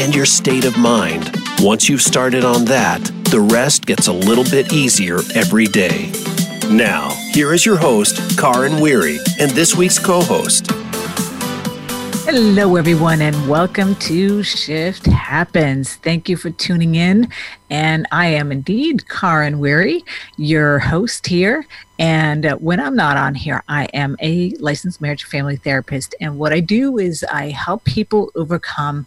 and your state of mind. Once you've started on that, the rest gets a little bit easier every day. Now, here is your host, Karin Weary, and this week's co host, Hello, everyone, and welcome to Shift Happens. Thank you for tuning in. And I am indeed Karin Weary, your host here. And uh, when I'm not on here, I am a licensed marriage family therapist. And what I do is I help people overcome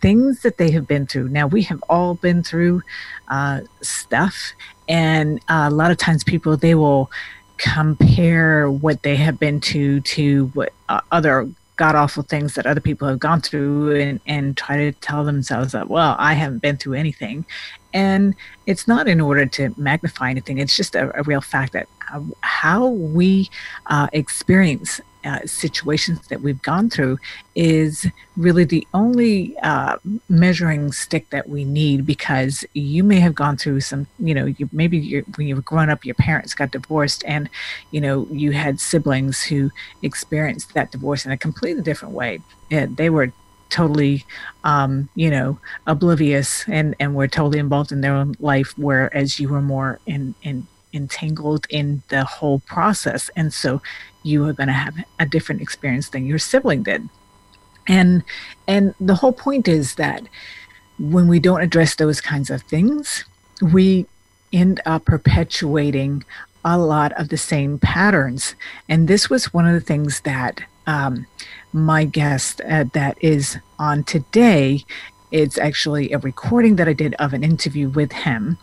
things that they have been through. Now, we have all been through uh, stuff, and uh, a lot of times people, they will compare what they have been to to what uh, other god awful things that other people have gone through and, and try to tell themselves that, well, I haven't been through anything. And it's not in order to magnify anything, it's just a, a real fact that uh, how we uh, experience uh, situations that we've gone through is really the only uh, measuring stick that we need because you may have gone through some, you know, you, maybe you're, when you were growing up, your parents got divorced and, you know, you had siblings who experienced that divorce in a completely different way. And they were totally um, you know oblivious and and were totally involved in their own life whereas you were more in in entangled in the whole process and so you are going to have a different experience than your sibling did. And and the whole point is that when we don't address those kinds of things we end up perpetuating a lot of the same patterns. And this was one of the things that um, my guest uh, that is on today it's actually a recording that I did of an interview with him.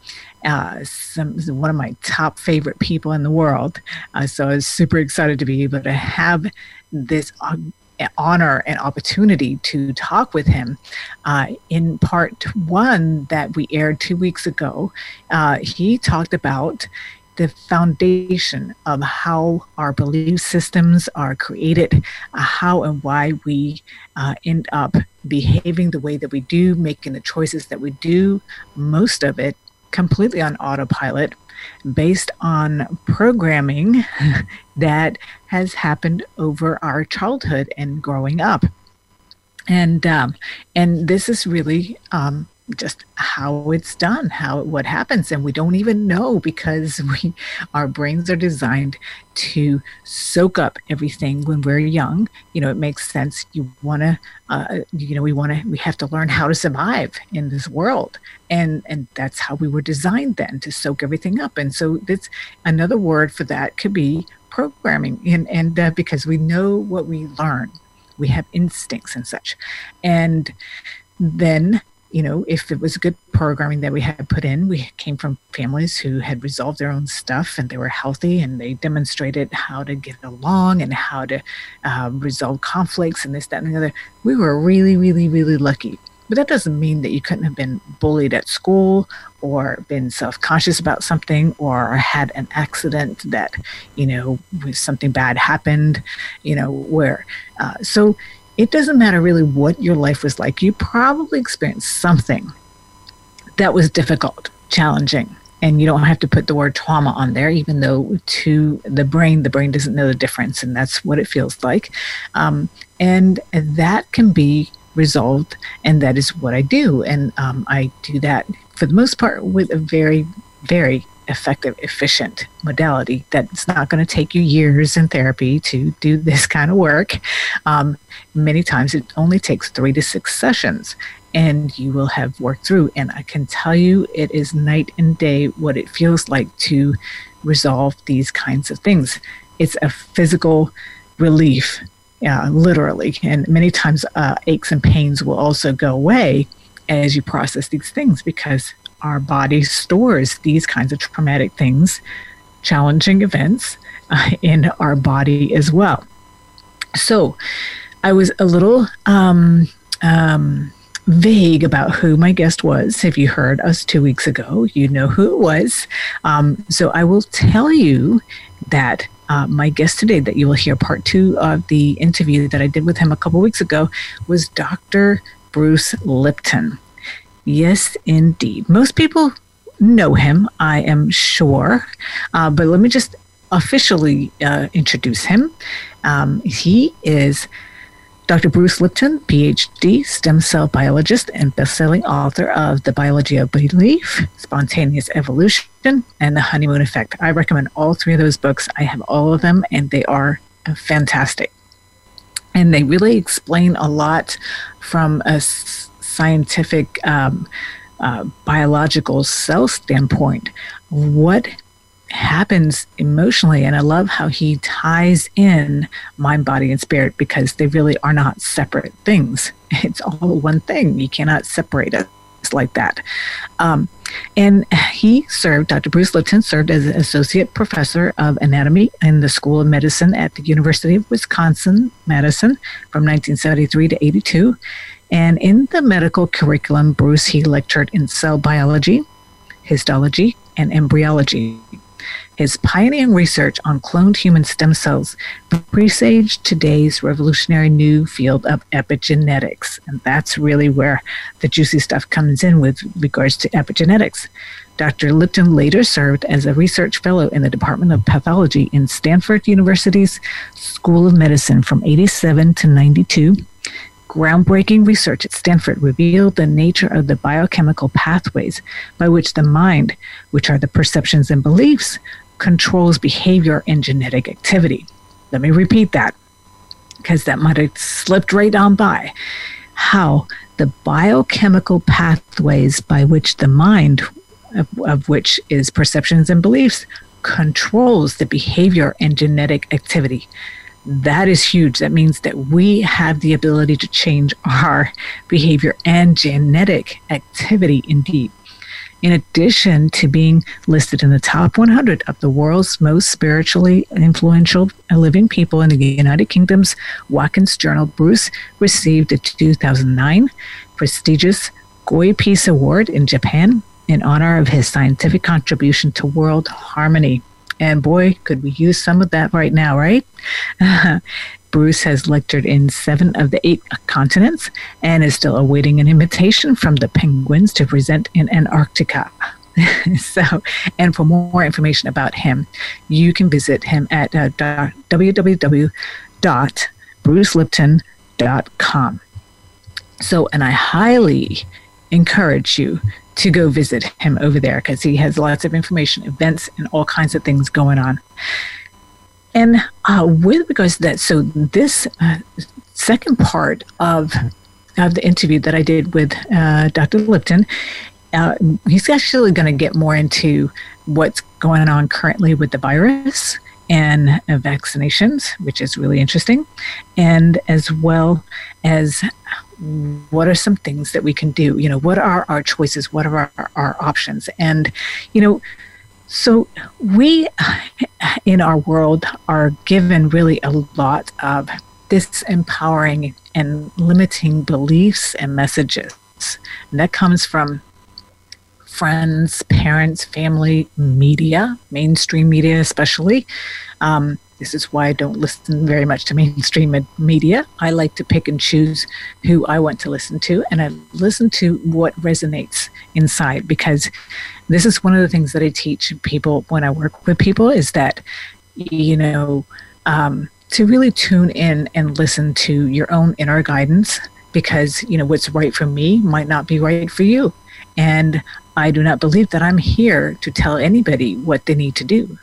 Uh, some, one of my top favorite people in the world. Uh, so I was super excited to be able to have this honor and opportunity to talk with him. Uh, in part one that we aired two weeks ago, uh, he talked about the foundation of how our belief systems are created, uh, how and why we uh, end up behaving the way that we do, making the choices that we do, most of it completely on autopilot based on programming that has happened over our childhood and growing up. And um, and this is really um, just how it's done, how what happens, and we don't even know because we our brains are designed to soak up everything when we're young. You know, it makes sense. You want to, uh, you know, we want to, we have to learn how to survive in this world, and and that's how we were designed then to soak everything up. And so that's another word for that could be programming, and and uh, because we know what we learn, we have instincts and such, and then you know, if it was good programming that we had put in, we came from families who had resolved their own stuff and they were healthy and they demonstrated how to get along and how to uh, resolve conflicts and this, that, and the other. We were really, really, really lucky. But that doesn't mean that you couldn't have been bullied at school or been self conscious about something or had an accident that, you know, something bad happened, you know, where. Uh, so, it doesn't matter really what your life was like. You probably experienced something that was difficult, challenging. And you don't have to put the word trauma on there, even though to the brain, the brain doesn't know the difference, and that's what it feels like. Um, and that can be resolved, and that is what I do. And um, I do that for the most part with a very, very effective, efficient modality that's not going to take you years in therapy to do this kind of work. Um, many times it only takes three to six sessions and you will have worked through. And I can tell you it is night and day what it feels like to resolve these kinds of things. It's a physical relief, uh, literally. And many times uh, aches and pains will also go away as you process these things because our body stores these kinds of traumatic things, challenging events uh, in our body as well. So I was a little um, um, vague about who my guest was. If you heard us two weeks ago, you know who it was. Um, so I will tell you that uh, my guest today, that you will hear part two of the interview that I did with him a couple weeks ago, was Dr. Bruce Lipton. Yes, indeed. Most people know him, I am sure. Uh, but let me just officially uh, introduce him. Um, he is Dr. Bruce Lipton, PhD, stem cell biologist, and best-selling author of The Biology of Belief, Spontaneous Evolution, and The Honeymoon Effect. I recommend all three of those books. I have all of them, and they are fantastic. And they really explain a lot from a scientific um, uh, biological cell standpoint what happens emotionally. And I love how he ties in mind, body, and spirit because they really are not separate things. It's all one thing. You cannot separate it like that. Um, and he served, Dr. Bruce Lipton served as an associate professor of anatomy in the School of Medicine at the University of Wisconsin Madison from 1973 to 82. And in the medical curriculum, Bruce, he lectured in cell biology, histology, and embryology. His pioneering research on cloned human stem cells presaged today's revolutionary new field of epigenetics. And that's really where the juicy stuff comes in with regards to epigenetics. Dr. Lipton later served as a research fellow in the Department of Pathology in Stanford University's School of Medicine from 87 to 92 groundbreaking research at Stanford revealed the nature of the biochemical pathways by which the mind, which are the perceptions and beliefs, controls behavior and genetic activity. Let me repeat that because that might have slipped right on by. How the biochemical pathways by which the mind, of, of which is perceptions and beliefs, controls the behavior and genetic activity that is huge. That means that we have the ability to change our behavior and genetic activity indeed. In addition to being listed in the top 100 of the world's most spiritually influential living people in the United Kingdom's Watkins Journal, Bruce received the 2009 prestigious Goi Peace Award in Japan in honor of his scientific contribution to world harmony. And boy, could we use some of that right now, right? Bruce has lectured in seven of the eight continents and is still awaiting an invitation from the Penguins to present in Antarctica. so, and for more information about him, you can visit him at uh, www.brucelipton.com. So, and I highly encourage you to go visit him over there because he has lots of information, events, and all kinds of things going on. And uh, with regards to that, so this uh, second part of of the interview that I did with uh, Dr. Lipton, uh, he's actually going to get more into what's going on currently with the virus and uh, vaccinations, which is really interesting, and as well as what are some things that we can do? You know, what are our choices? What are our, our options? And, you know, so we in our world are given really a lot of disempowering and limiting beliefs and messages. And that comes from friends, parents, family, media, mainstream media especially. Um, this is why I don't listen very much to mainstream media. I like to pick and choose who I want to listen to, and I listen to what resonates inside because this is one of the things that I teach people when I work with people is that, you know, um, to really tune in and listen to your own inner guidance because, you know, what's right for me might not be right for you. And I do not believe that I'm here to tell anybody what they need to do.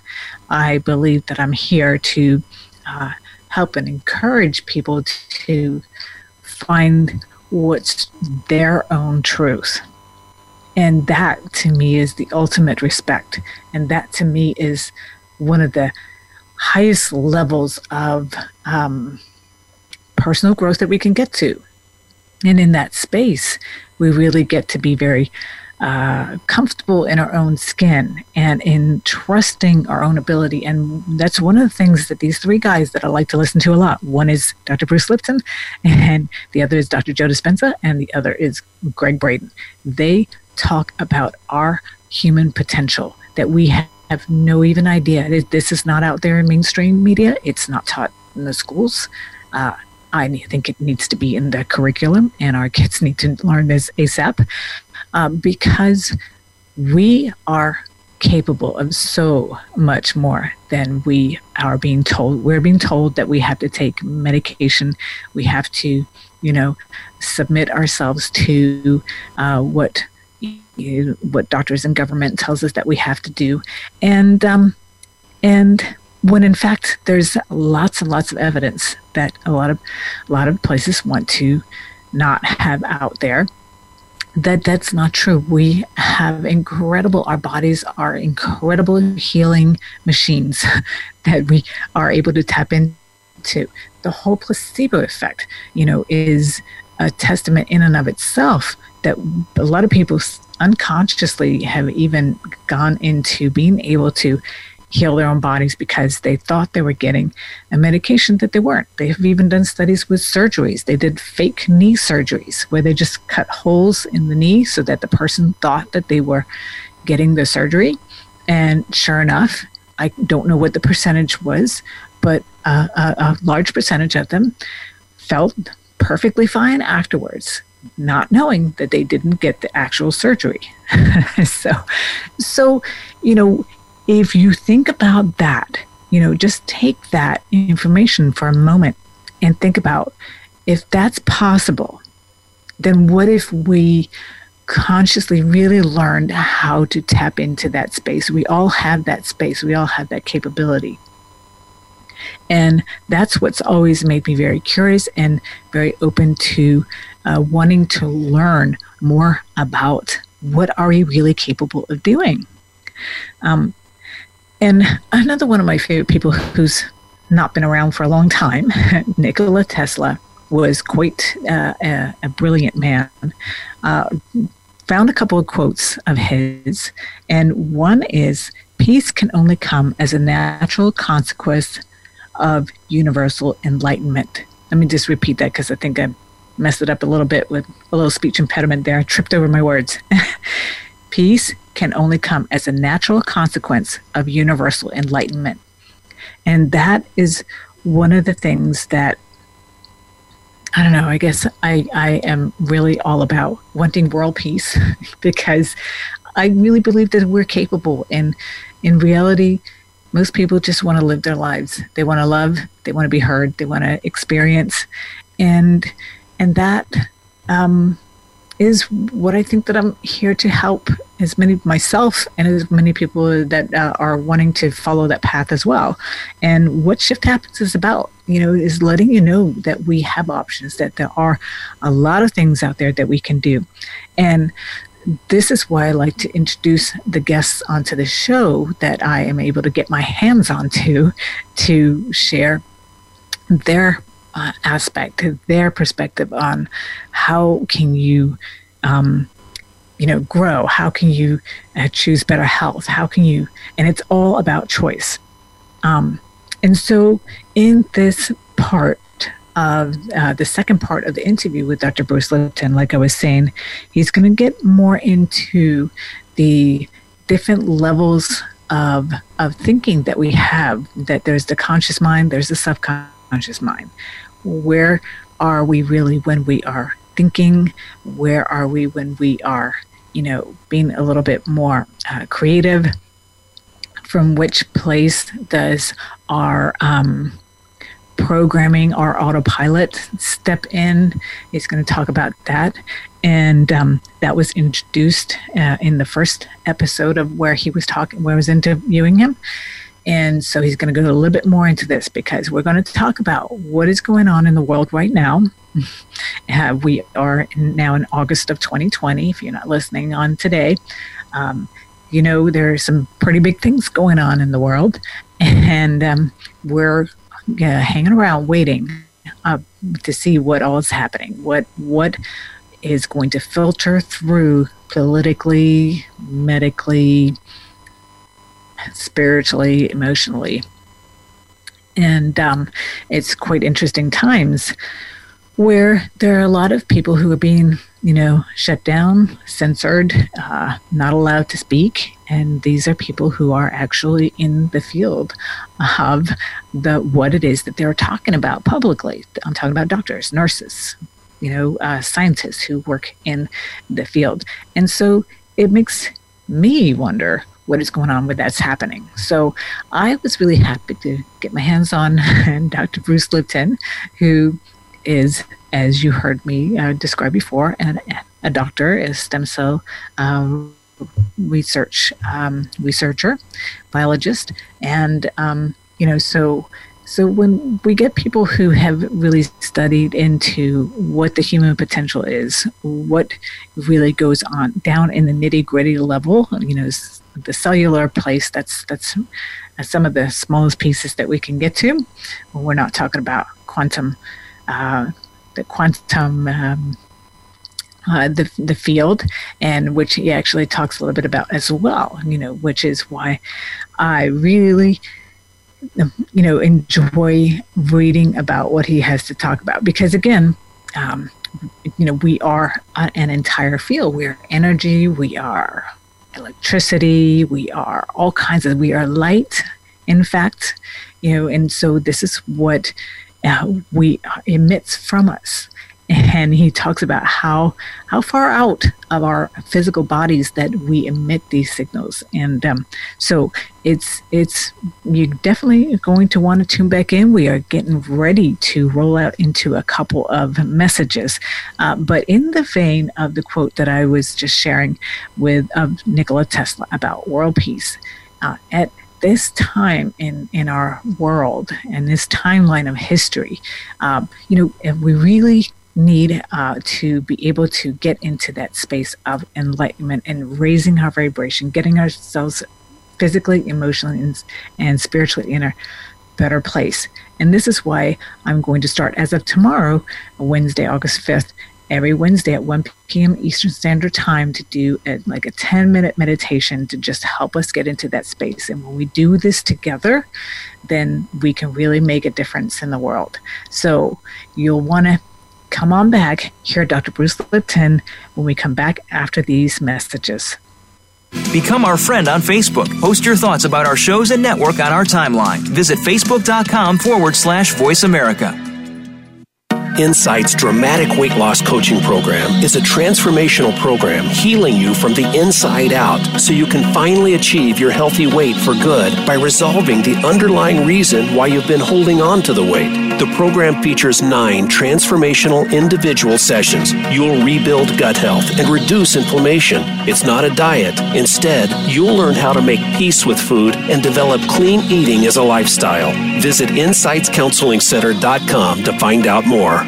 I believe that I'm here to uh, help and encourage people to find what's their own truth. And that to me is the ultimate respect. And that to me is one of the highest levels of um, personal growth that we can get to. And in that space, we really get to be very uh, comfortable in our own skin and in trusting our own ability. And that's one of the things that these three guys that I like to listen to a lot. One is Dr. Bruce Lipton, and the other is Dr. Joe Dispenza, and the other is Gregg Braden. They talk about our human potential that we have no even idea. This is not out there in mainstream media. It's not taught in the schools. Uh, I think it needs to be in the curriculum, and our kids need to learn this ASAP um, because we are capable of so much more than we are being told. We're being told that we have to take medication, we have to, you know, submit ourselves to uh, what you what doctors and government tells us that we have to do, and um, and when in fact there's lots and lots of evidence that a lot of a lot of places want to not have out there that that's not true. We have incredible our bodies are incredible healing machines that we are able to tap into. The whole placebo effect you know is a testament in and of itself that a lot of people unconsciously have even gone into being able to heal their own bodies because they thought they were getting a medication that they weren't. They have even done studies with surgeries. They did fake knee surgeries where they just cut holes in the knee so that the person thought that they were getting the surgery. And sure enough, I don't know what the percentage was, but a, a large percentage of them felt perfectly fine afterwards not knowing that they didn't get the actual surgery. so, so you know, if you think about that, you know, just take that information for a moment and think about if that's possible, then what if we consciously really learned how to tap into that space? We all have that space, we all have that capability. And that's what's always made me very curious and very open to uh, wanting to learn more about what are we really capable of doing. Um, and another one of my favorite people who's not been around for a long time, Nikola Tesla, was quite uh, a, a, brilliant man. Uh, found a couple of quotes of his, and one is Peace can only come as a natural consequence of universal enlightenment. Let me just repeat that because I think I messed it up a little bit with a little speech impediment there. I tripped over my words. Peace can only come as a natural consequence of universal enlightenment. And that is one of the things that I don't know, I guess I, I am really all about wanting world peace because I really believe that we're capable. And in reality, most people just want to live their lives. They want to love, they want to be heard, they want to experience. And and that um, is what I think that I'm here to help as many myself and as many people that uh, are wanting to follow that path as well. And what Shift Happens is about, you know, is letting you know that we have options, that there are a lot of things out there that we can do. And this is why I like to introduce the guests onto the show that I am able to get my hands onto to share their uh, aspect, their perspective on how can you, um, you know, grow? How can you uh, choose better health? How can you? And it's all about choice. Um, and so, in this part of uh, the second part of the interview with Dr. Bruce Lipton, like I was saying, he's going to get more into the different levels of of thinking that we have. That there's the conscious mind, there's the subconscious mind where are we really when we are thinking? Where are we when we are, you know, being a little bit more uh, creative? From which place does our um, programming, our autopilot step in? He's going to talk about that. And um, that was introduced uh, in the first episode of where he was talking, where I was interviewing him. And so he's going to go a little bit more into this because we're going to talk about what is going on in the world right now. uh, we are now in August of 2020. If you're not listening on today, um, you know there are some pretty big things going on in the world, and um, we're uh, hanging around waiting uh, to see what all is happening. What what is going to filter through politically, medically, spiritually, emotionally. And um, it's quite interesting times where there are a lot of people who are being, you know, shut down, censored, uh, not allowed to speak. And these are people who are actually in the field of the what it is that they're talking about publicly. I'm talking about doctors, nurses, you know, uh, scientists who work in the field. And so it makes me wonder what is going on with that's happening. So I was really happy to get my hands on Dr. Bruce Lipton, who is, as you heard me uh, describe before, an, a doctor, a stem cell um, research um, researcher, biologist, and um, you know, so so when we get people who have really studied into what the human potential is, what really goes on down in the nitty gritty level, you know, the cellular place. That's that's some of the smallest pieces that we can get to. We're not talking about quantum, uh, the quantum. Um, uh, the the field, and which he actually talks a little bit about as well. You know, which is why I really you know, enjoy reading about what he has to talk about because again, um, you know, we are an entire field. We are energy. We are electricity. We are all kinds of. We are light. In fact, you know, and so this is what uh, we emits from us and he talks about how how far out of our physical bodies that we emit these signals. And um, so it's it's you're definitely going to want to tune back in. We are getting ready to roll out into a couple of messages. Uh, but in the vein of the quote that i was just sharing with of nikola tesla about world peace uh, at this time in, in our world and this timeline of history, um, you know, we really need uh, to be able to get into that space of enlightenment and raising our vibration, getting ourselves physically, emotionally, and, and spiritually in a better place. And this is why I'm going to start as of tomorrow, Wednesday, August 5th, every Wednesday at 1 p.m. Eastern Standard Time to do a, like a 10 minute meditation to just help us get into that space. And when we do this together, then we can really make a difference in the world. So you'll want to come on back, hear Dr. Bruce Lipton when we come back after these messages. Become our friend on Facebook. Post your thoughts about our shows and network on our timeline. Visit facebook.com forward slash voice America. Insight's dramatic weight loss coaching program is a transformational program healing you from the inside out so you can finally achieve your healthy weight for good by resolving the underlying reason why you've been holding on to the weight. The program features nine transformational individual sessions. You'll rebuild gut health and reduce inflammation. It's not a diet. Instead, you'll learn how to make peace with food and develop clean eating as a lifestyle. Visit InsightsCounselingCenter.com to find out more.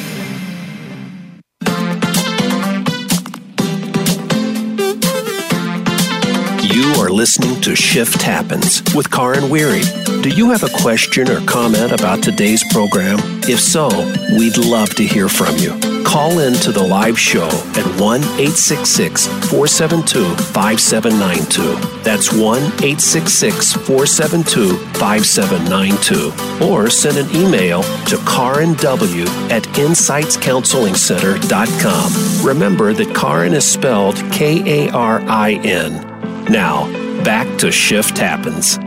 Listening to Shift Happens with Karin Weary. Do you have a question or comment about today's program? If so, we'd love to hear from you. Call in to the live show at 1 866 472 5792. That's 1 866 472 5792. Or send an email to Karin W at InsightsCounselingCenter.com. Remember that Karin is spelled K A R I N. Now, back to Shift Happens.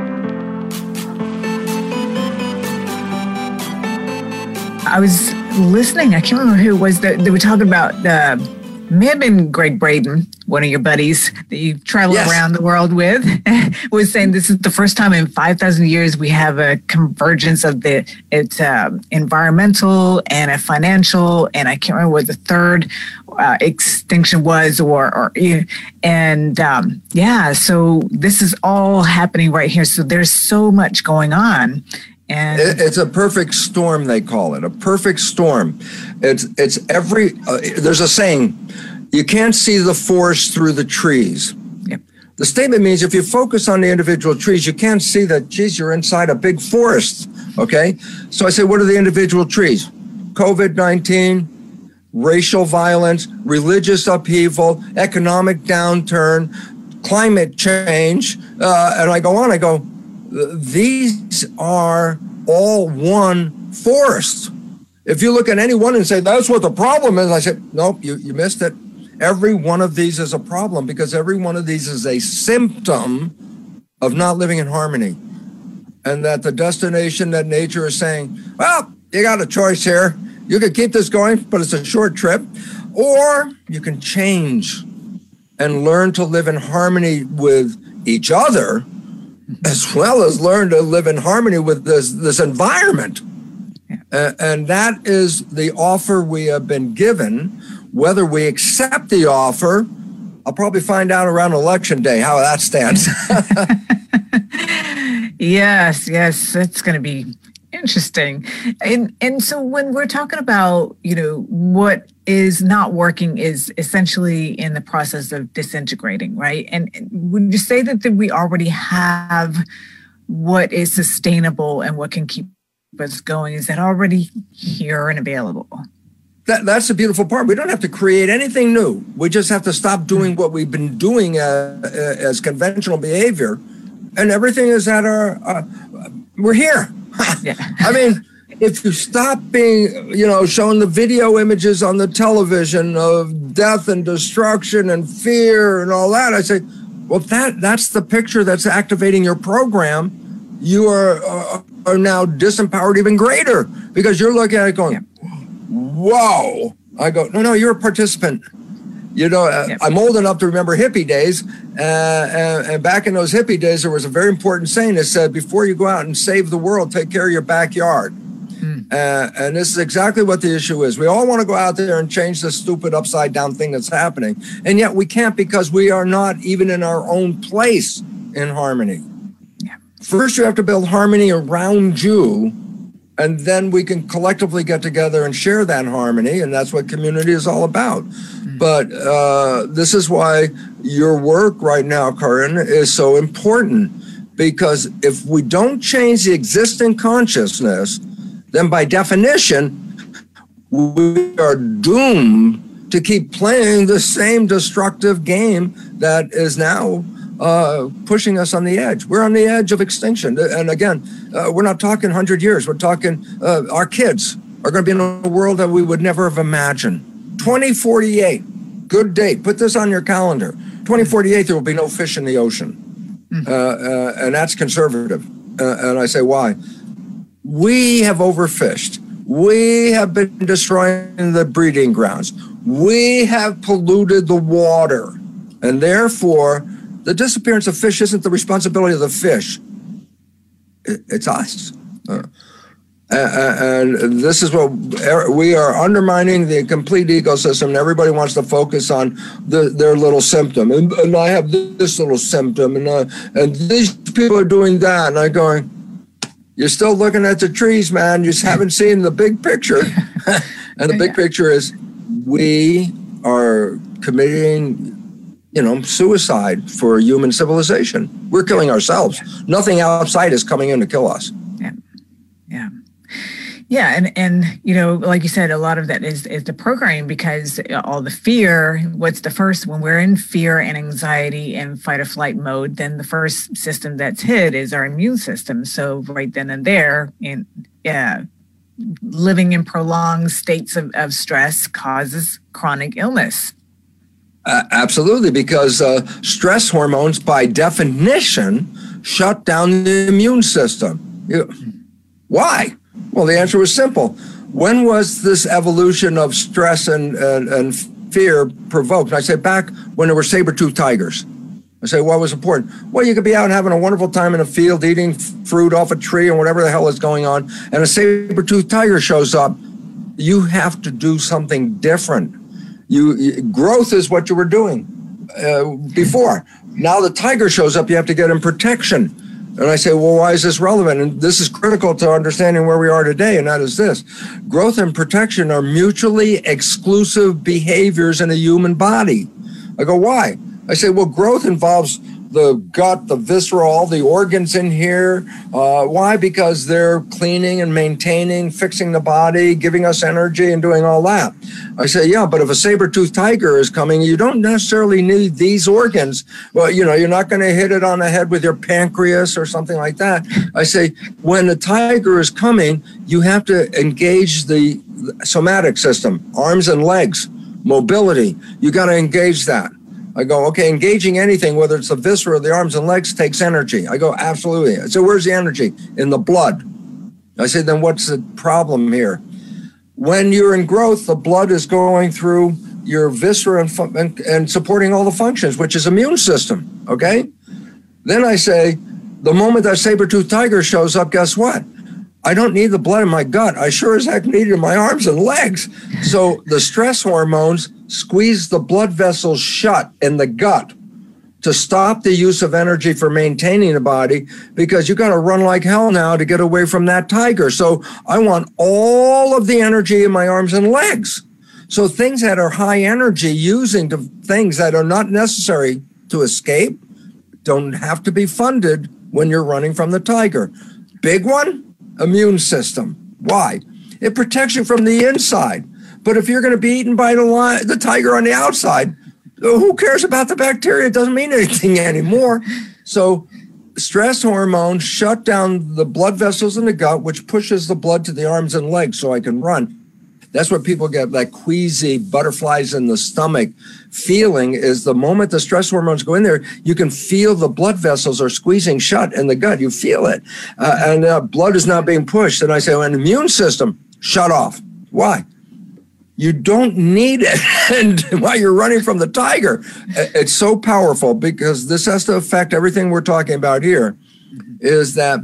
I was listening. I can't remember who it was they were talking about the may have been Gregg Braden, one of your buddies that you travel yes. around the world with, was saying this is the first time in 5,000 years we have a convergence of the it's uh, environmental and a financial, and I can't remember what the third uh, extinction was, or, or and um, yeah, so this is all happening right here. So there's so much going on. And it's a perfect storm, they call it a perfect storm. It's it's every. Uh, there's a saying, you can't see the forest through the trees. Yep. The statement means if you focus on the individual trees, you can't see that. Geez, you're inside a big forest. Okay, so I say, what are the individual trees? COVID nineteen, racial violence, religious upheaval, economic downturn, climate change, uh, and I go on. I go, these are all one forest. If you look at any one and say, that's what the problem is, I say, nope, you, you missed it. Every one of these is a problem because every one of these is a symptom of not living in harmony. And that the destination that nature is saying, well, you got a choice here. You can keep this going, but it's a short trip, or you can change and learn to live in harmony with each other as well as learn to live in harmony with this this environment. Uh, and that is the offer we have been given. Whether we accept the offer, I'll probably find out around election day how that stands. yes, yes, it's going to be interesting. And and so when we're talking about, you know, what is not working is essentially in the process of disintegrating, right? And would you say that, that we already have what is sustainable and what can keep us going? Is that already here and available? That, that's the beautiful part. We don't have to create anything new. We just have to stop doing what we've been doing uh, uh, as conventional behavior, and everything is at our. Uh, we're here. yeah. I mean, if you stop being, you know, showing the video images on the television of death and destruction and fear and all that, I say, well, that that's the picture that's activating your program. You are uh, are now disempowered even greater because you're looking at it going, yeah. whoa. I go, no, no, you're a participant. You know, uh, yeah. I'm old enough to remember hippie days. Uh, and, and, back in those hippie days, there was a very important saying that said, before you go out and save the world, take care of your backyard. Mm. Uh, and this is exactly what the issue is. We all want to go out there and change this stupid upside down thing that's happening. And yet we can't because we are not even in our own place in harmony. Yeah. First, you have to build harmony around you. And then we can collectively get together and share that harmony. And that's what community is all about. But uh, this is why your work right now, Karin, is so important. Because if we don't change the existing consciousness, then by definition, we are doomed to keep playing the same destructive game that is now uh, pushing us on the edge. We're on the edge of extinction. And again, uh, we're not talking 100 years. We're talking uh, our kids are going to be in a world that we would never have imagined. 2048, good date. Put this on your calendar. 2048, there will be no fish in the ocean. Hmm. Uh, uh, and that's conservative. Uh, and I say, why? We have overfished. We have been destroying the breeding grounds. We have polluted the water. And therefore, the disappearance of fish isn't the responsibility of the fish, it's us. Uh, and this is what we are undermining the complete ecosystem. And everybody wants to focus on the, their little symptom. And, and, I have this little symptom, and, uh, and these people are doing that. And I'm going, you're still looking at the trees, man. You just haven't seen the big picture. and the big yeah. picture is we are committing, you know, suicide for human civilization. We're killing ourselves. Nothing outside is coming in to kill us. Yeah. Yeah. Yeah, and and you know, like you said, a lot of that is is the programming because all the fear. What's the first when we're in fear and anxiety and fight or flight mode? Then the first system that's hit is our immune system. So right then and there, in yeah, living in prolonged states of, of stress causes chronic illness. Uh, absolutely, because uh, stress hormones, by definition, shut down the immune system. You, why? Well, the answer was simple. When was this evolution of stress and, and, and fear provoked. And I say back when there were saber-toothed tigers. I say, what was important? Well, you could be out having a wonderful time in a field, eating fruit off a tree or whatever the hell is going on, and a saber-toothed tiger shows up. You have to do something different. You growth is what you were doing uh, before. Now the tiger shows up. You have to get him protection. And I say, well, why is this relevant? And this is critical to understanding where we are today, and that is this growth and protection are mutually exclusive behaviors in a human body. I go, why? I say, well, growth involves the gut, the viscera, all the organs in here. Uh, why? Because they're cleaning and maintaining, fixing the body, giving us energy, and doing all that. I say, yeah, but if a saber-toothed tiger is coming, you don't necessarily need these organs. Well, you know, you're not going to hit it on the head with your pancreas or something like that. I say, when the tiger is coming, you have to engage the somatic system, arms and legs, mobility. You got to engage that. I go, okay, engaging anything, whether it's the viscera, the arms and legs, takes energy. I go, absolutely. I said, where's the energy? In the blood. I say, then what's the problem here? When you're in growth, the blood is going through your viscera and, and, and supporting all the functions, which is immune system. Okay. Then I say, the moment that saber-toothed tiger shows up, guess what? I don't need the blood in my gut. I sure as heck need it in my arms and legs. So the stress hormones squeeze the blood vessels shut in the gut to stop the use of energy for maintaining the body because you got to run like hell now to get away from that tiger. So I want all of the energy in my arms and legs. So things that are high energy using to things that are not necessary to escape don't have to be funded when you're running from the tiger. Big one, immune system. Why? It protects you from the inside. But if you're going to be eaten by the lion, the tiger on the outside, who cares about the bacteria? It doesn't mean anything anymore. So stress hormones shut down the blood vessels in the gut, which pushes the blood to the arms and legs so I can run. That's what people get that queasy butterflies in the stomach feeling is the moment the stress hormones go in there, you can feel the blood vessels are squeezing shut in the gut. You feel it. Uh, and uh, blood is not being pushed. And I say, well, an immune system shut off. Why? You don't need it. and while you're running from the tiger, it's so powerful because this has to affect everything we're talking about here is that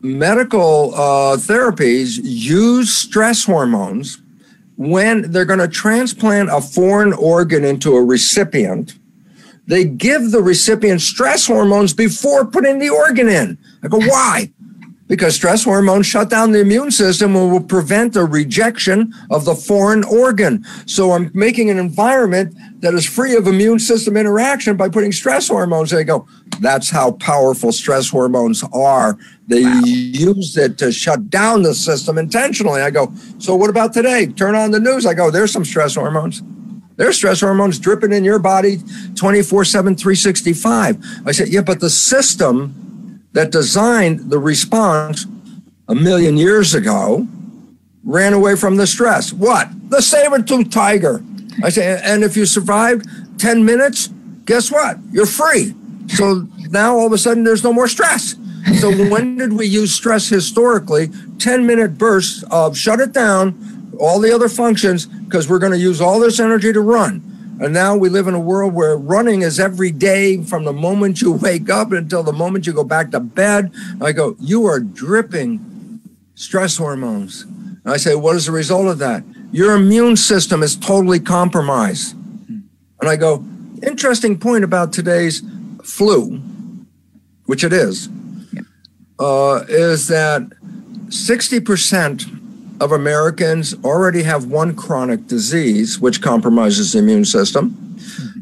medical uh, therapies use stress hormones when they're going to transplant a foreign organ into a recipient, they give the recipient stress hormones before putting the organ in. I go, why? Because stress hormones shut down the immune system and will prevent the rejection of the foreign organ. So I'm making an environment that is free of immune system interaction by putting stress hormones. They go, that's how powerful stress hormones are. They wow. use it to shut down the system intentionally. I go, so what about today? Turn on the news. I go, there's some stress hormones. There's stress hormones dripping in your body 24 7, 365. I said, yeah, but the system that designed the response a million years ago ran away from the stress. What? The saber-toothed tiger. I say, and if you survived 10 minutes, guess what? You're free. So now all of a sudden there's no more stress. So when did we use stress historically? 10 minute bursts of shut it down, all the other functions, because we're going to use all this energy to run. And now we live in a world where running is every day from the moment you wake up until the moment you go back to bed. I go, you are dripping stress hormones. And I say, what is the result of that? Your immune system is totally compromised. And I go, interesting point about today's flu, which it is, uh, is that 60% of Americans already have one chronic disease, which compromises the immune system.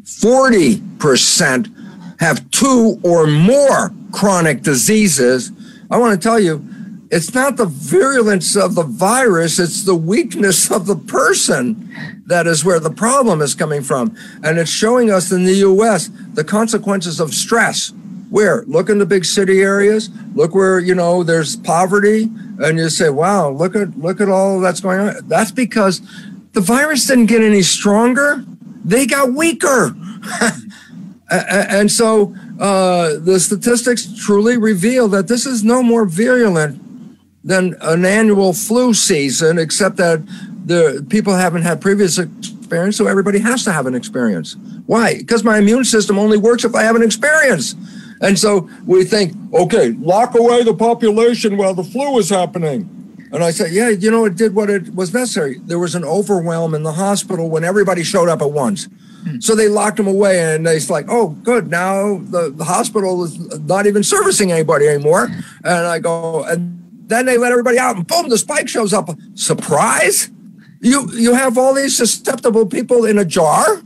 40% have two or more chronic diseases. I want to tell you, it's not the virulence of the virus, it's the weakness of the person that is where the problem is coming from. And it's showing us in the US the consequences of stress. Where? Look in the big city areas, look where, you know, there's poverty, and you say, wow, look at look at all that's going on. That's because the virus didn't get any stronger, they got weaker. and so uh, the statistics truly reveal that this is no more virulent than an annual flu season, except that the people haven't had previous experience, so everybody has to have an experience. Why? Because my immune system only works if I have an experience. And so we think, okay, lock away the population while the flu is happening. And I said, yeah, you know, it did what it was necessary. There was an overwhelm in the hospital when everybody showed up at once. Hmm. So they locked them away and they like, oh, good. Now the, the hospital is not even servicing anybody anymore. And I go, and then they let everybody out and boom, the spike shows up. Surprise? You you have all these susceptible people in a jar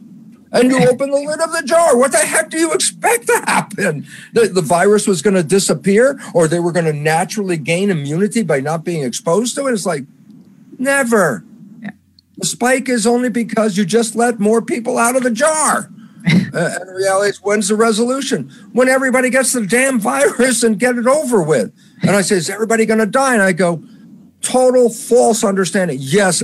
and you open the lid of the jar. What the heck do you expect to happen? The, the virus was going to disappear or they were going to naturally gain immunity by not being exposed to it? It's like, never. Yeah. The spike is only because you just let more people out of the jar. uh, and the reality is, when's the resolution? When everybody gets the damn virus and get it over with. And I say, is everybody going to die? And I go, total false understanding. Yes,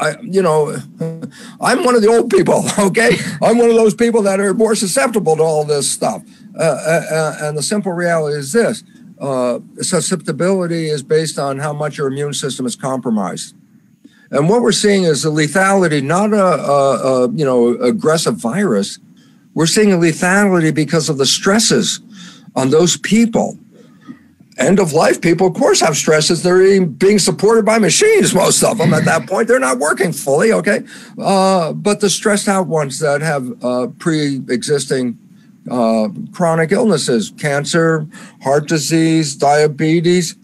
I, you know, I'm one of the old people. Okay, I'm one of those people that are more susceptible to all this stuff. Uh, uh, uh, and the simple reality is this: uh, susceptibility is based on how much your immune system is compromised. And what we're seeing is a lethality, not a, a, a you know aggressive virus. We're seeing a lethality because of the stresses on those people end of life people, of course, have stresses. They're being supported by machines, most of them at that point. They're not working fully, okay? Uh, but the stressed out ones that have uh, pre existing uh, chronic illnesses, cancer, heart disease, diabetes,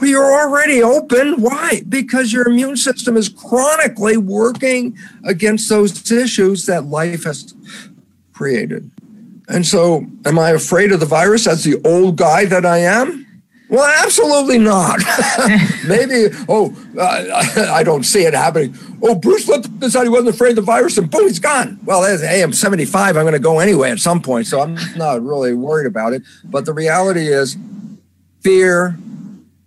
well, you're already open. Why? Because your immune system is chronically working against those issues that life has created. And so, am I afraid of the virus as the old guy that I am? Well, absolutely not. Maybe, oh, I don't see it happening. Oh, Bruce Lipton decided he wasn't afraid of the virus and boom, he's gone. Well, hey, I'm 75. I'm going to go anyway at some point. So I'm not really worried about it. But the reality is, fear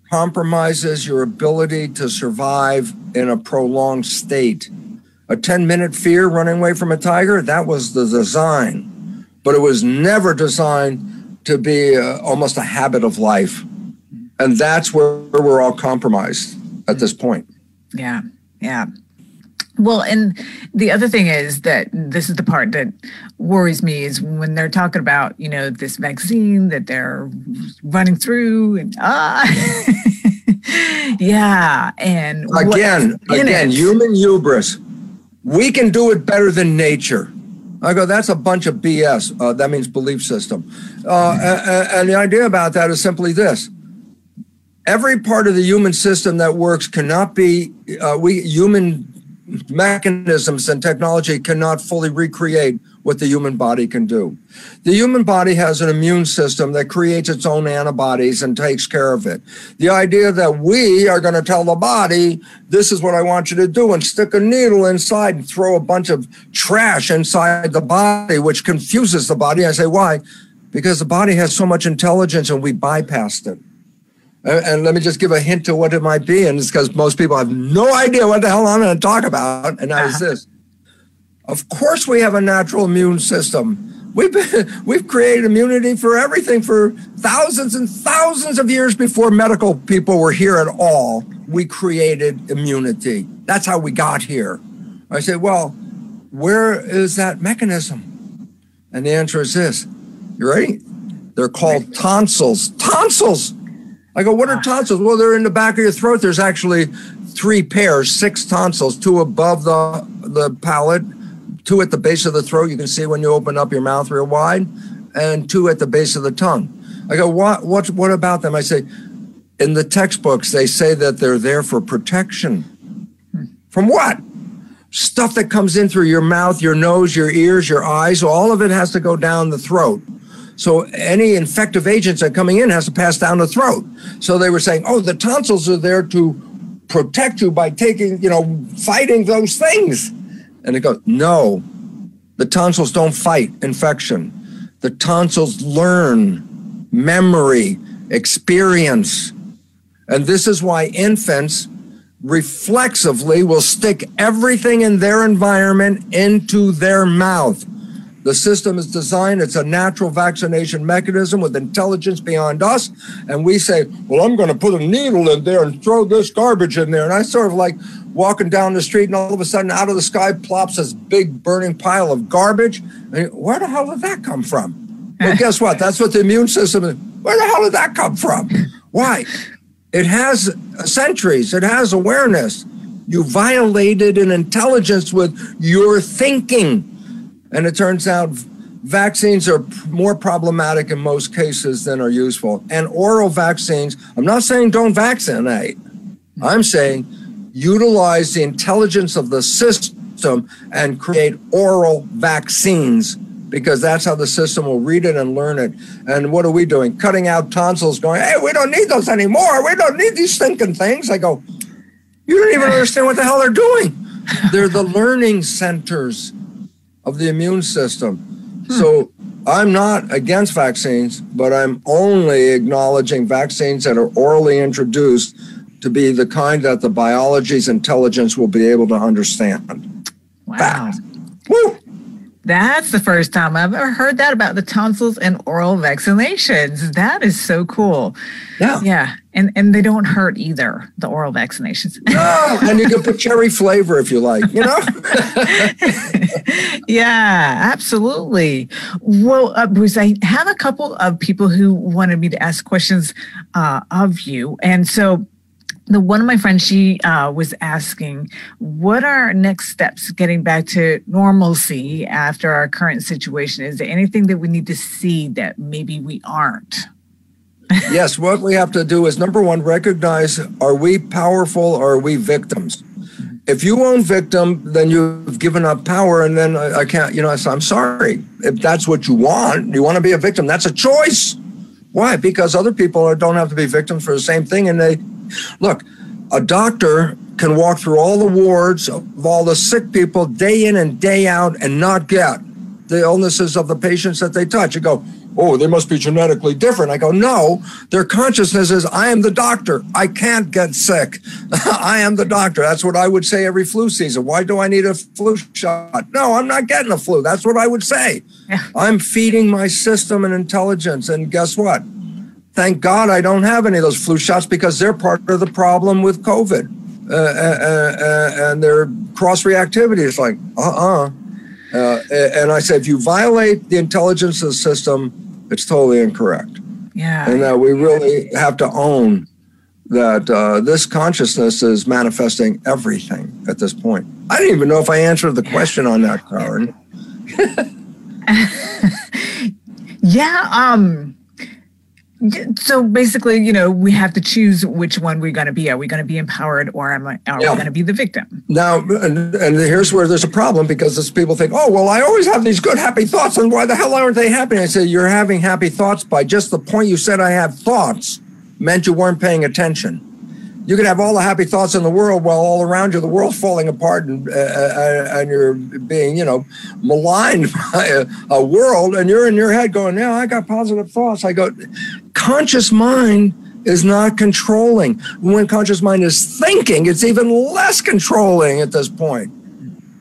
compromises your ability to survive in a prolonged state. A 10 minute fear running away from a tiger, that was the design. But it was never designed to be uh, almost a habit of life and that's where we're all compromised at this point. Yeah. Yeah. Well, and the other thing is that this is the part that worries me is when they're talking about, you know, this vaccine that they're running through and ah yeah. And again, again, it. human hubris. We can do it better than nature. I go, that's a bunch of BS. Uh, that means belief system. Uh, and, and the idea about that is simply this every part of the human system that works cannot be uh, we human mechanisms and technology cannot fully recreate what the human body can do. The human body has an immune system that creates its own antibodies and takes care of it. The idea that we are going to tell the body, this is what I want you to do, and stick a needle inside and throw a bunch of trash inside the body, which confuses the body. I say, why? Because the body has so much intelligence and we bypassed it. And let me just give a hint to what it might be. And it's because most people have no idea what the hell I'm going to talk about. And that is uh-huh. this. Of course, we have a natural immune system. We've, been, we've created immunity for everything for thousands and thousands of years before medical people were here at all. We created immunity. That's how we got here. I say, well, where is that mechanism? And the answer is this. You ready? They're called tonsils. Tonsils. I go, what are ah. tonsils? Well, they're in the back of your throat. There's actually three pairs, six tonsils, two above the the palate, two at the base of the throat. You can see when you open up your mouth real wide, and two at the base of the tongue. I go, what what what about them? I say, in the textbooks they say that they're there for protection. Hmm. From what? Stuff that comes in through your mouth, your nose, your ears, your eyes, all of it has to go down the throat. So any infective agents that coming in has to pass down the throat. So they were saying, oh, the tonsils are there to protect you by taking, you know, fighting those things. And it goes, no, the tonsils don't fight infection. The tonsils learn memory, experience. And this is why infants reflexively will stick everything in their environment into their mouth The system is designed, it's a natural vaccination mechanism with intelligence beyond us. And we say, well, I'm going to put a needle in there and throw this garbage in there. And I sort of like walking down the street, and all of a sudden, out of the sky plops this big burning pile of garbage. And where the hell did that come from? Well, guess what? That's what the immune system is. Where the hell did that come from? Why? It has centuries, it has awareness. You violated an intelligence with your thinking. And it turns out vaccines are more problematic in most cases than are useful. And oral vaccines, I'm not saying don't vaccinate, I'm saying utilize the intelligence of the system and create oral vaccines because that's how the system will read it and learn it. And what are we doing? Cutting out tonsils, going, hey, we don't need those anymore. We don't need these thinking things. I go, you don't even understand what the hell they're doing. They're the learning centers of the immune system. Hmm. So I'm not against vaccines, but I'm only acknowledging vaccines that are orally introduced to be the kind that the biology's intelligence will be able to understand. Wow. Woo! That's the first time I've ever heard that about the tonsils and oral vaccinations. That is so cool. Yeah. Yeah. And and they don't hurt either, the oral vaccinations. No, and you can put cherry flavor if you like, you know? yeah, absolutely. Well, uh, Bruce, I have a couple of people who wanted me to ask questions uh, of you. And so the one of my friends she uh, was asking what are next steps getting back to normalcy after our current situation is there anything that we need to see that maybe we aren't yes what we have to do is number one recognize are we powerful or are we victims? If you own victim then you've given up power and then i, I can't you know i'm sorry. If that's what you want you want to be a victim. That's a choice. Why? Because other people don't have to be victims for the same thing and they Look, a doctor can walk through all the wards of all the sick people day in and day out and not get the illnesses of the patients that they touch. You go, oh, they must be genetically different. I go, no, their consciousness is, I am the doctor. I can't get sick. I am the doctor. That's what I would say every flu season. Why do I need a flu shot? No, I'm not getting a flu. That's what I would say. Yeah. I'm feeding my system and intelligence. And guess what? thank God I don't have any of those flu shots because they're part of the problem with COVID. Uh, uh, uh, uh and their cross reactivity is like, uh-uh. uh and I said, if you violate the intelligence of the system, it's totally incorrect. Yeah. And that we really have to own that uh, this consciousness is manifesting everything at this point. I didn't even know if I answered the question on that, Karen. yeah. Um, so basically, you know, we have to choose which one we're going to be. Are we going to be empowered or am I, are yeah. we going to be the victim? Now, and, and, here's where there's a problem because people think, oh, well, I always have these good, happy thoughts. And why the hell aren't they happy? I say, you're having happy thoughts by just the point you said I have thoughts meant you weren't paying attention you can have all the happy thoughts in the world while all around you the world's falling apart and uh, uh, and you're being you know maligned by a, a, world and you're in your head going yeah i got positive thoughts. I go conscious mind is not controlling. When conscious mind is thinking it's even less controlling at this point.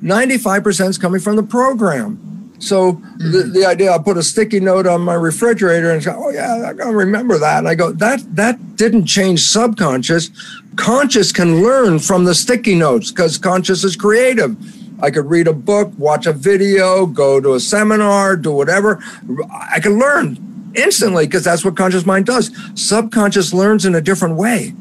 95% is coming from the program so mm-hmm. the, the idea I put a sticky note on my refrigerator and say, oh yeah, I'm gonna remember that. And I go, that that didn't change subconscious. Conscious can learn from the sticky notes because conscious is creative. I could read a book, watch a video, go to a seminar, do whatever. I can learn instantly because that's what conscious mind does. Subconscious learns in a different way.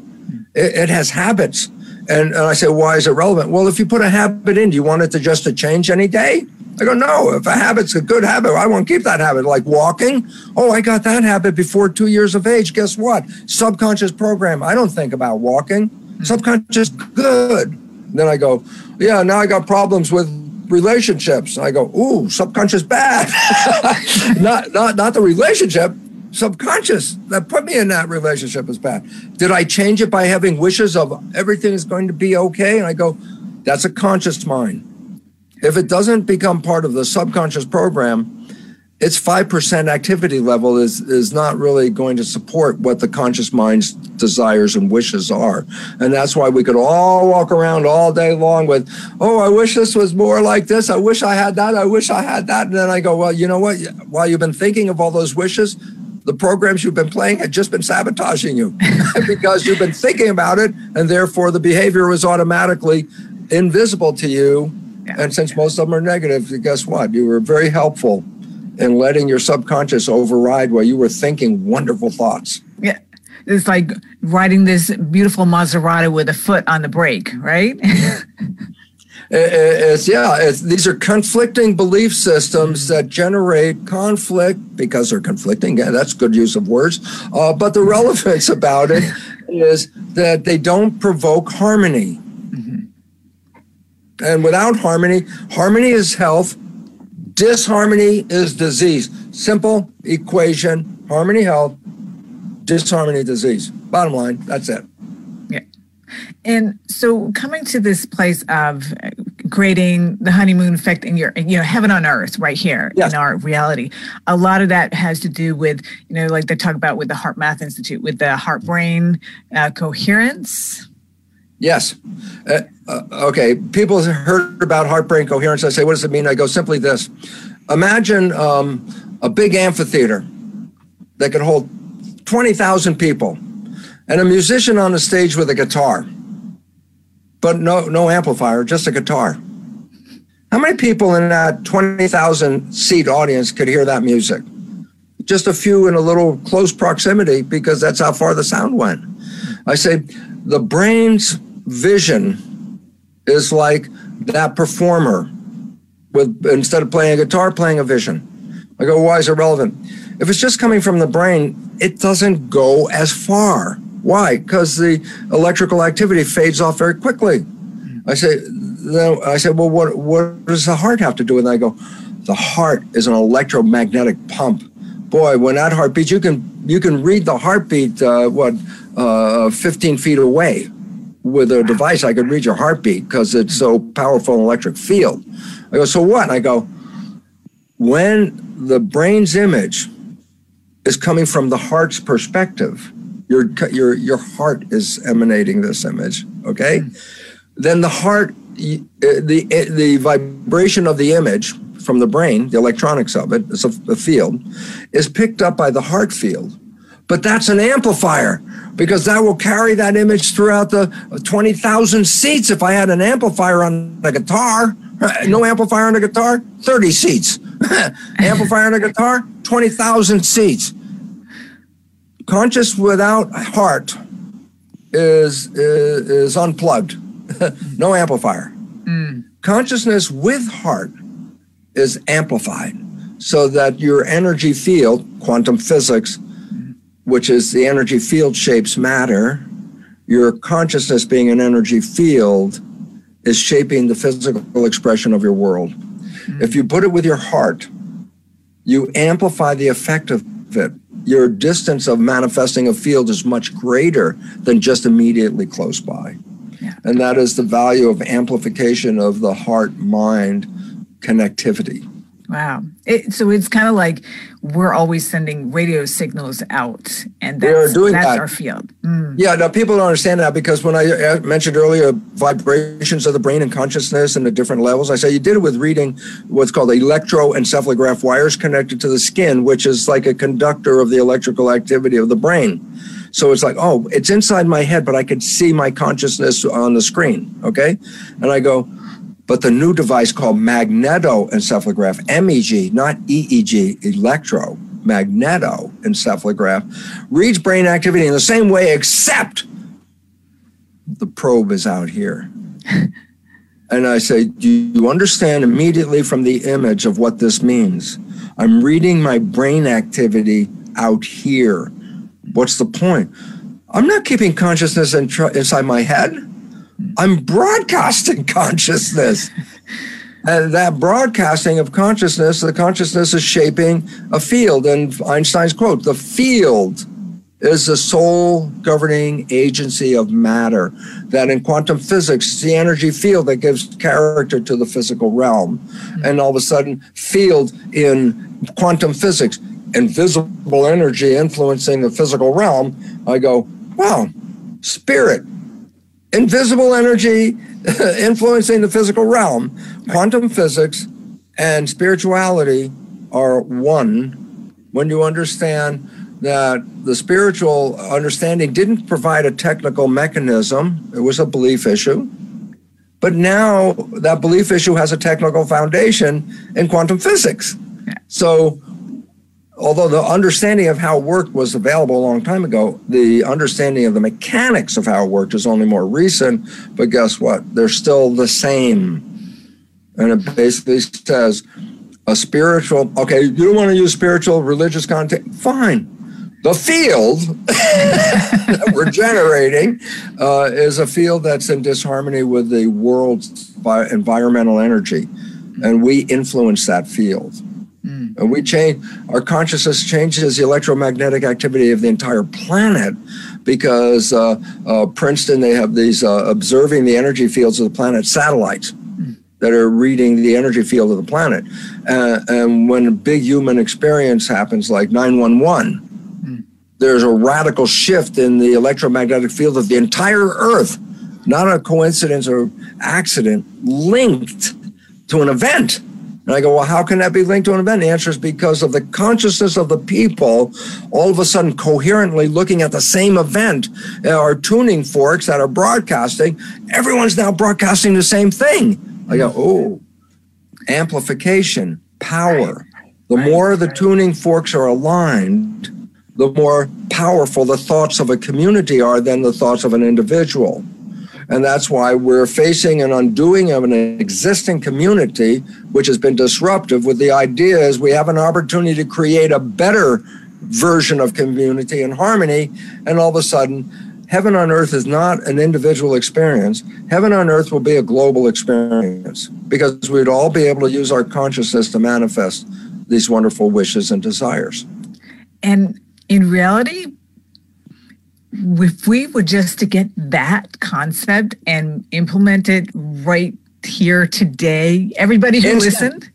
It, it has habits. And, and I say, why is it relevant? Well, if you put a habit in, do you want it to just to change any day? I go, no, if a habit's a good habit, I want to keep that habit. Like walking. Oh, I got that habit before two years of age. Guess what? Subconscious program. I don't think about walking. Mm-hmm. Subconscious good. Then I go, yeah, now I got problems with relationships. And I go, ooh, subconscious bad. not, not, not the relationship, subconscious that put me in that relationship is bad. Did I change it by having wishes of everything is going to be okay? And I go, that's a conscious mind. If it doesn't become part of the subconscious program, its 5% activity level is, is not really going to support what the conscious mind's desires and wishes are. And that's why we could all walk around all day long with, oh, I wish this was more like this. I wish I had that. I wish I had that. And then I go, well, you know what? While you've been thinking of all those wishes, the programs you've been playing had just been sabotaging you because you've been thinking about it. And therefore, the behavior was automatically invisible to you. And since most of them are negative, guess what? You were very helpful in letting your subconscious override while you were thinking wonderful thoughts. Yeah. It's like riding this beautiful Maserati with a foot on the brake, right? it's yeah it's, these are conflicting belief systems that generate conflict because they're conflicting yeah, that's good use of words uh, but the relevance about it is that they don't provoke harmony. And without harmony harmony is health Disharmony is disease. Simple equation harmony, health, disharmony, disease. Bottom line, that's it. Yeah. And so coming to this place of creating the honeymoon effect in your you know heaven on earth right here yes. in our reality a lot of that has to do with you know like they talk about with the HeartMath Institute with the heart brain uh, coherence Yes. Uh, uh, okay. People have heard about heart brain coherence. I say, what does it mean? I go simply this Imagine um, a big amphitheater that could hold 20,000 people and a musician on the stage with a guitar, but no, no amplifier, just a guitar. How many people in that 20,000 seat audience could hear that music? Just a few in a little close proximity because that's how far the sound went. I say the brain's vision is like that performer with instead of playing a guitar, playing a vision. I go, why is it relevant? If it's just coming from the brain, it doesn't go as far. Why? Because the electrical activity fades off very quickly. I say, then I said, well, what what does the heart have to do with it? I go, the heart is an electromagnetic pump. Boy, when that heart beats, you can you can read the heartbeat uh, what uh, 15 feet away with a device, I could read your heartbeat because it's so powerful an electric field. I go, so what? I go, when the brain's image is coming from the heart's perspective, your your your heart is emanating this image. Okay, then the heart, uh, the uh, the vibration of the image from the brain, the electronics of it, it's a, a field, is picked up by the heart field. But that's an amplifier because that will carry that image throughout the uh, 20,000 seats. If I had an amplifier on a guitar, uh, no amplifier on a guitar, 30 seats. amplifier on a guitar, 20,000 seats. Conscious without heart is, is, is unplugged, no amplifier. Mm. Consciousness with heart is amplified so that your energy field, quantum physics, which is the energy field shapes matter. Your consciousness being an energy field is shaping the physical expression of your world. Mm-hmm. If you put it with your heart, you amplify the effect of it. Your distance of manifesting a field is much greater than just immediately close by. Yeah. And that is the value of amplification of the heart mind connectivity. Wow. It, so it's kind of like we're always sending radio signals out, and that's, that's that. our field. Mm. Yeah, now people don't understand that because when I mentioned earlier vibrations of the brain and consciousness and the different levels, I say you did it with reading what's called electroencephalograph wires connected to the skin, which is like a conductor of the electrical activity of the brain. So it's like, oh, it's inside my head, but I could see my consciousness on the screen. Okay. And I go, but the new device called magnetoencephalograph, MEG, not EEG, electro magnetoencephalograph, reads brain activity in the same way, except the probe is out here. and I say, Do you understand immediately from the image of what this means? I'm reading my brain activity out here. What's the point? I'm not keeping consciousness in tr- inside my head. I'm broadcasting consciousness. and that broadcasting of consciousness, the consciousness is shaping a field. And Einstein's quote, the field is the sole governing agency of matter. That in quantum physics, it's the energy field that gives character to the physical realm. Mm-hmm. And all of a sudden, field in quantum physics, invisible energy influencing the physical realm, I go, wow, spirit, invisible energy influencing the physical realm, quantum physics and spirituality are one when you understand that the spiritual understanding didn't provide a technical mechanism, it was a belief issue. But now that belief issue has a technical foundation in quantum physics. So, although the understanding of how it worked was available a long time ago, the understanding of the mechanics of how it worked is only more recent. But guess what? They're still the same. And it basically says a spiritual, okay, you don't want to use spiritual religious content, fine the field that we're generating uh, is a field that's in disharmony with the world's environmental energy, and we influence that field. Mm. And we change our consciousness changes the electromagnetic activity of the entire planet because uh, uh, Princeton they have these uh, observing the energy fields of the planet satellites hmm. that are reading the energy field of the planet. Uh, and when a big human experience happens, like 911, there's a radical shift in the electromagnetic field of the entire Earth, not a coincidence or accident, linked to an event. And I go, well, how can that be linked to an event? The answer is because of the consciousness of the people all of a sudden coherently looking at the same event uh, Our tuning forks that are broadcasting. Everyone's now broadcasting the same thing. I go, oh, amplification, power. The more the tuning forks are aligned, the more powerful the thoughts of a community are than the thoughts of an individual. And that's why we're facing an undoing of an existing community, which has been disruptive, with the idea is we have an opportunity to create a better version of community and harmony. And all of a sudden, heaven on earth is not an individual experience. Heaven on earth will be a global experience because we'd all be able to use our consciousness to manifest these wonderful wishes and desires. And in reality, if we were just to get that concept and implement it right here today, everybody who instant, listened,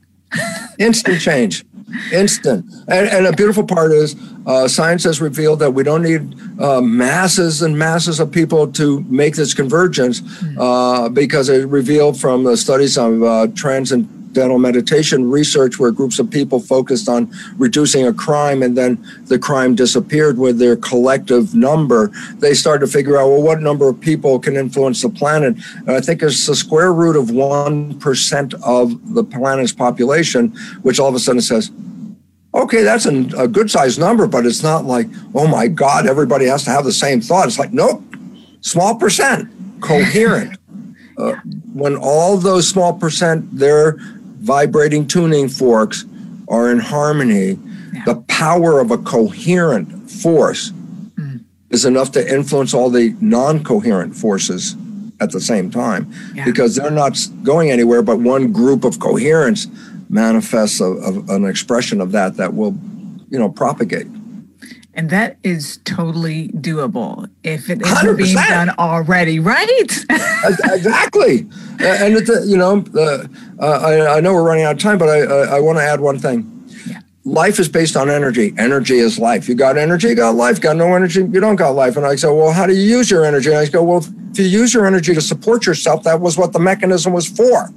instant change, instant. And, and, a beautiful part is uh, science has revealed that we don't need uh, masses and masses of people to make this convergence hmm. uh, because it revealed from the studies of uh, trans and dental meditation research where groups of people focused on reducing a crime and then the crime disappeared with their collective number. They started to figure out, well, what number of people can influence the planet? And I think it's the square root of 1% of the planet's population, which all of a sudden says, okay, that's an, a good sized number, but it's not like, oh my God, everybody has to have the same thought. It's like, nope, small percent, coherent. Uh, when all those small percent, they're vibrating tuning forks are in harmony, yeah. the power of a coherent force mm. is enough to influence all the non coherent forces at the same time yeah. because they're not going anywhere, but one group of coherence manifests a, a, an expression of that that will, you know, propagate. And that is totally doable if it isn't 100%. being done already, right? exactly. And it's, you know, uh, I, I, know we're running out of time, but I, I, I want to add one thing. Yeah. Life is based on energy. Energy is life. You got energy, you got life. Got no energy, you don't got life. And I say, well, how do you use your energy? And I go, well, if you use your energy to support yourself, that was what the mechanism was for.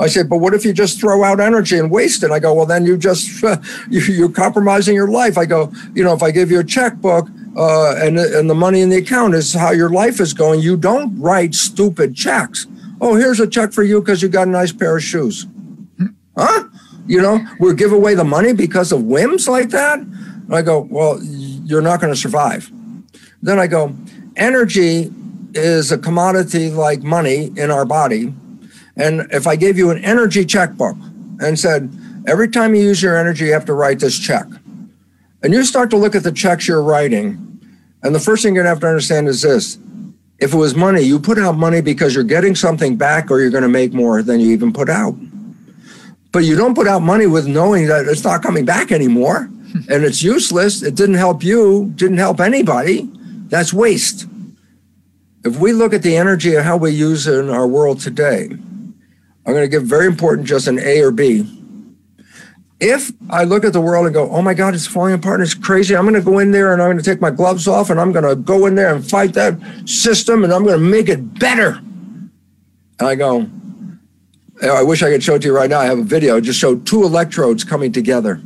I said, but what if you just throw out energy and waste it? I go, well, then you just, you, are compromising your life. I go, you know, if I give you a checkbook uh, and, and the money in the account is how your life is going, you don't write stupid checks. Oh, here's a check for you because you got a nice pair of shoes. Huh? You know, we'll give away the money because of whims like that. And I go, well, you're not going to survive. Then I go, energy is a commodity like money in our body and if I gave you an energy checkbook and said, every time you use your energy, you have to write this check. And you start to look at the checks you're writing. And the first thing you're going to have to understand is this if it was money, you put out money because you're getting something back or you're going to make more than you even put out. But you don't put out money with knowing that it's not coming back anymore. and it's useless, it didn't help you, didn't help anybody, that's waste. If we look at the energy of how we use it in our world today, I'm going to give very important just an A or B. If I look at the world and go, oh my God, it's falling apart, and it's crazy, I'm going to go in there and I'm going to take my gloves off and I'm going to go in there and fight that system and I'm going to make it better. And I go, I wish I could show it to you right now. I have a video. I just showed two electrodes coming together.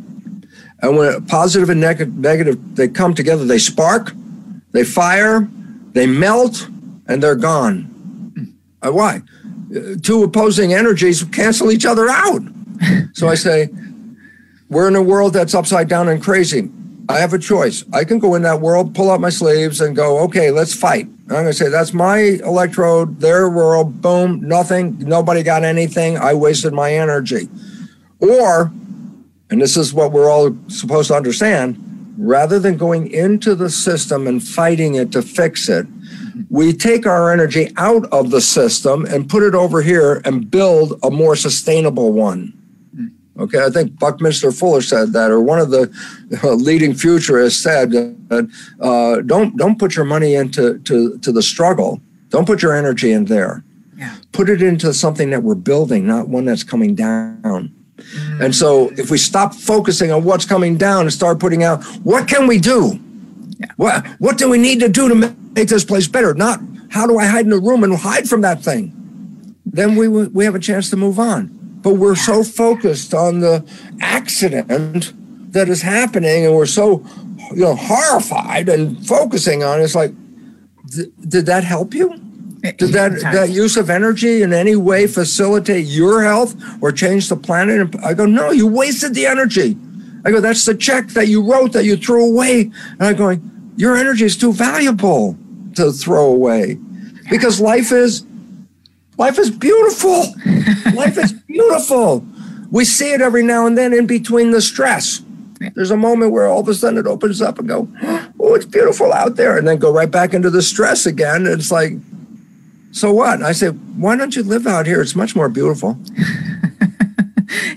And when positive and neg- negative, they come together, they spark, they fire, they melt, and they're gone. Uh, why? Two opposing energies cancel each other out. so I say, we're in a world that's upside down and crazy. I have a choice. I can go in that world, pull out my sleeves, and go, okay, let's fight. I'm going to say, that's my electrode, their world, boom, nothing, nobody got anything. I wasted my energy. Or, and this is what we're all supposed to understand, rather than going into the system and fighting it to fix it, we take our energy out of the system and put it over here and build a more sustainable one. Okay, I think Buckminster Fuller said that, or one of the uh, leading futurists said that uh, don't don't put your money into to, to the struggle. Don't put your energy in there. Yeah. Put it into something that we're building, not one that's coming down. And so, if we stop focusing on what's coming down and start putting out, what can we do? Yeah. What what do we need to do to make this place better? Not how do I hide in a room and hide from that thing? Then we we have a chance to move on. But we're so focused on the accident that is happening, and we're so you know horrified and focusing on it. It's like, th- did that help you? Did that that use of energy in any way facilitate your health or change the planet? And I go, no, you wasted the energy. I go, that's the check that you wrote that you threw away. And I'm going, your energy is too valuable to throw away because life is Life is beautiful. Life is beautiful. We see it every now and then in between the stress. There's a moment where all of a sudden it opens up and go, oh, it's beautiful out there, and then go right back into the stress again. It's like, so what? I say, why don't you live out here? It's much more beautiful.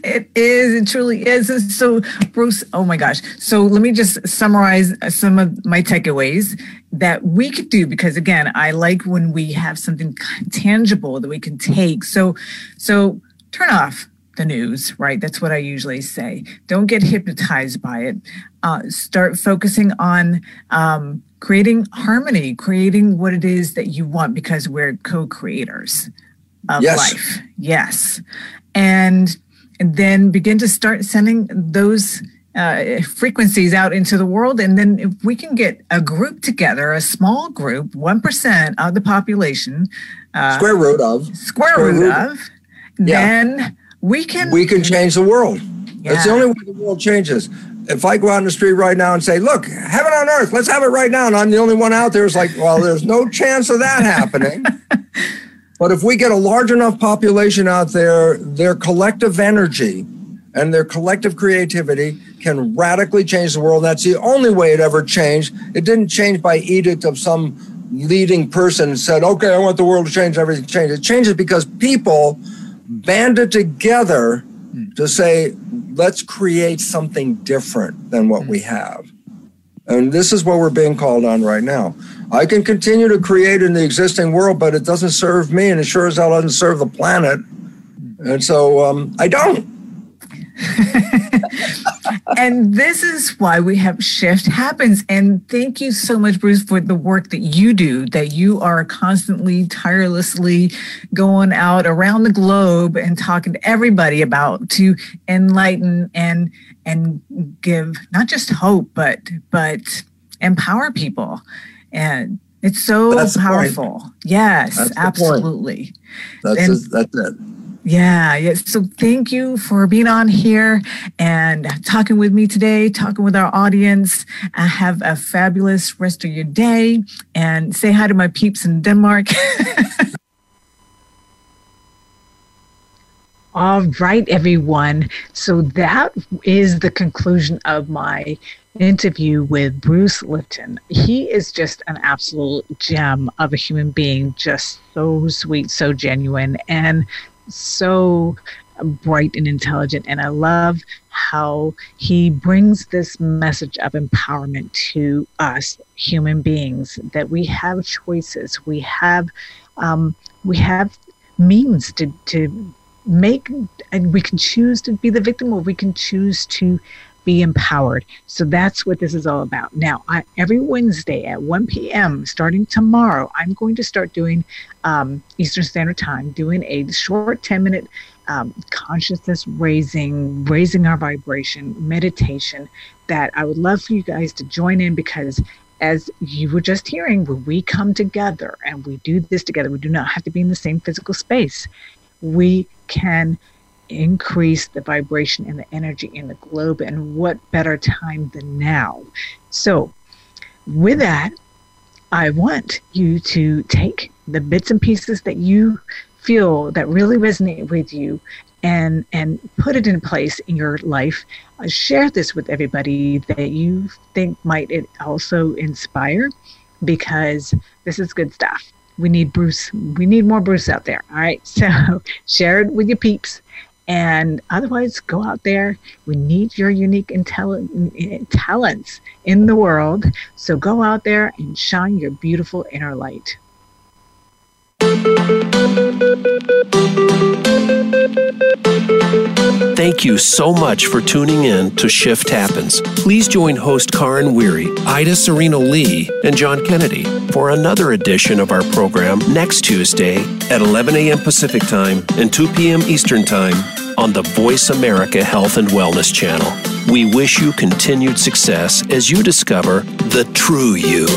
it is. It truly is. So, Bruce, oh my gosh. So, let me just summarize some of my takeaways that we could do because again i like when we have something tangible that we can take so so turn off the news right that's what i usually say don't get hypnotized by it uh, start focusing on um, creating harmony creating what it is that you want because we're co-creators of yes. life yes and, and then begin to start sending those uh, frequencies out into the world. And then if we can get a group together, a small group, 1% of the population, uh, square root of, square, square root, root of, yeah. then we can. We can change the world. Yeah. That's the only way the world changes. If I go out in the street right now and say, look, heaven on earth, let's have it right now. And I'm the only one out there, it's like, well, there's no chance of that happening. but if we get a large enough population out there, their collective energy and their collective creativity can radically change the world. That's the only way it ever changed. It didn't change by edict of some leading person said, okay, I want the world to change, everything change. It changes because people banded together to say, let's create something different than what we have. And this is what we're being called on right now. I can continue to create in the existing world, but it doesn't serve me, and it sure as hell doesn't serve the planet. And so um, I don't. and this is why we have Shift Happens. And thank you so much, Bruce, for the work that you do, that you are constantly, tirelessly going out around the globe and talking to everybody about to enlighten and and give not just hope, but but empower people. And it's so that's powerful. Yes, that's absolutely. That's, and, that's it. Yeah, yes. So thank you for being on here and talking with me today, talking with our audience. I have a fabulous rest of your day and say hi to my peeps in Denmark. All right, everyone. So that is the conclusion of my interview with Bruce Lipton. He is just an absolute gem of a human being, just so sweet, so genuine, and so bright and intelligent. And I love how he brings this message of empowerment to us human beings that we have choices, we have um, we have means to to make, and we can choose to be the victim, or we can choose to be empowered. So that's what this is all about. Now, I, every Wednesday at 1 p.m., starting tomorrow, I'm going to start doing um, Eastern Standard Time, doing a short 10 minute um, consciousness raising, raising our vibration meditation that I would love for you guys to join in because as you were just hearing, when we come together and we do this together, we do not have to be in the same physical space. We can increase the vibration and the energy in the globe. And what better time than now? So, with that, I want you to take the bits and pieces that you feel that really resonate with you and and put it in place in your life uh, share this with everybody that you think might it also inspire because this is good stuff we need bruce we need more bruce out there all right so share it with your peeps and otherwise, go out there. We need your unique intelli- eh, talents in the world. So go out there and shine your beautiful inner light. Thank you so much for tuning in to Shift Happens. Please join host Karin Weary, Ida Sereno Lee, and John Kennedy for another edition of our program next Tuesday at 11 a.m. Pacific Time and 2 p.m. Eastern Time on the Voice America Health and Wellness channel. We wish you continued success as you discover the true you.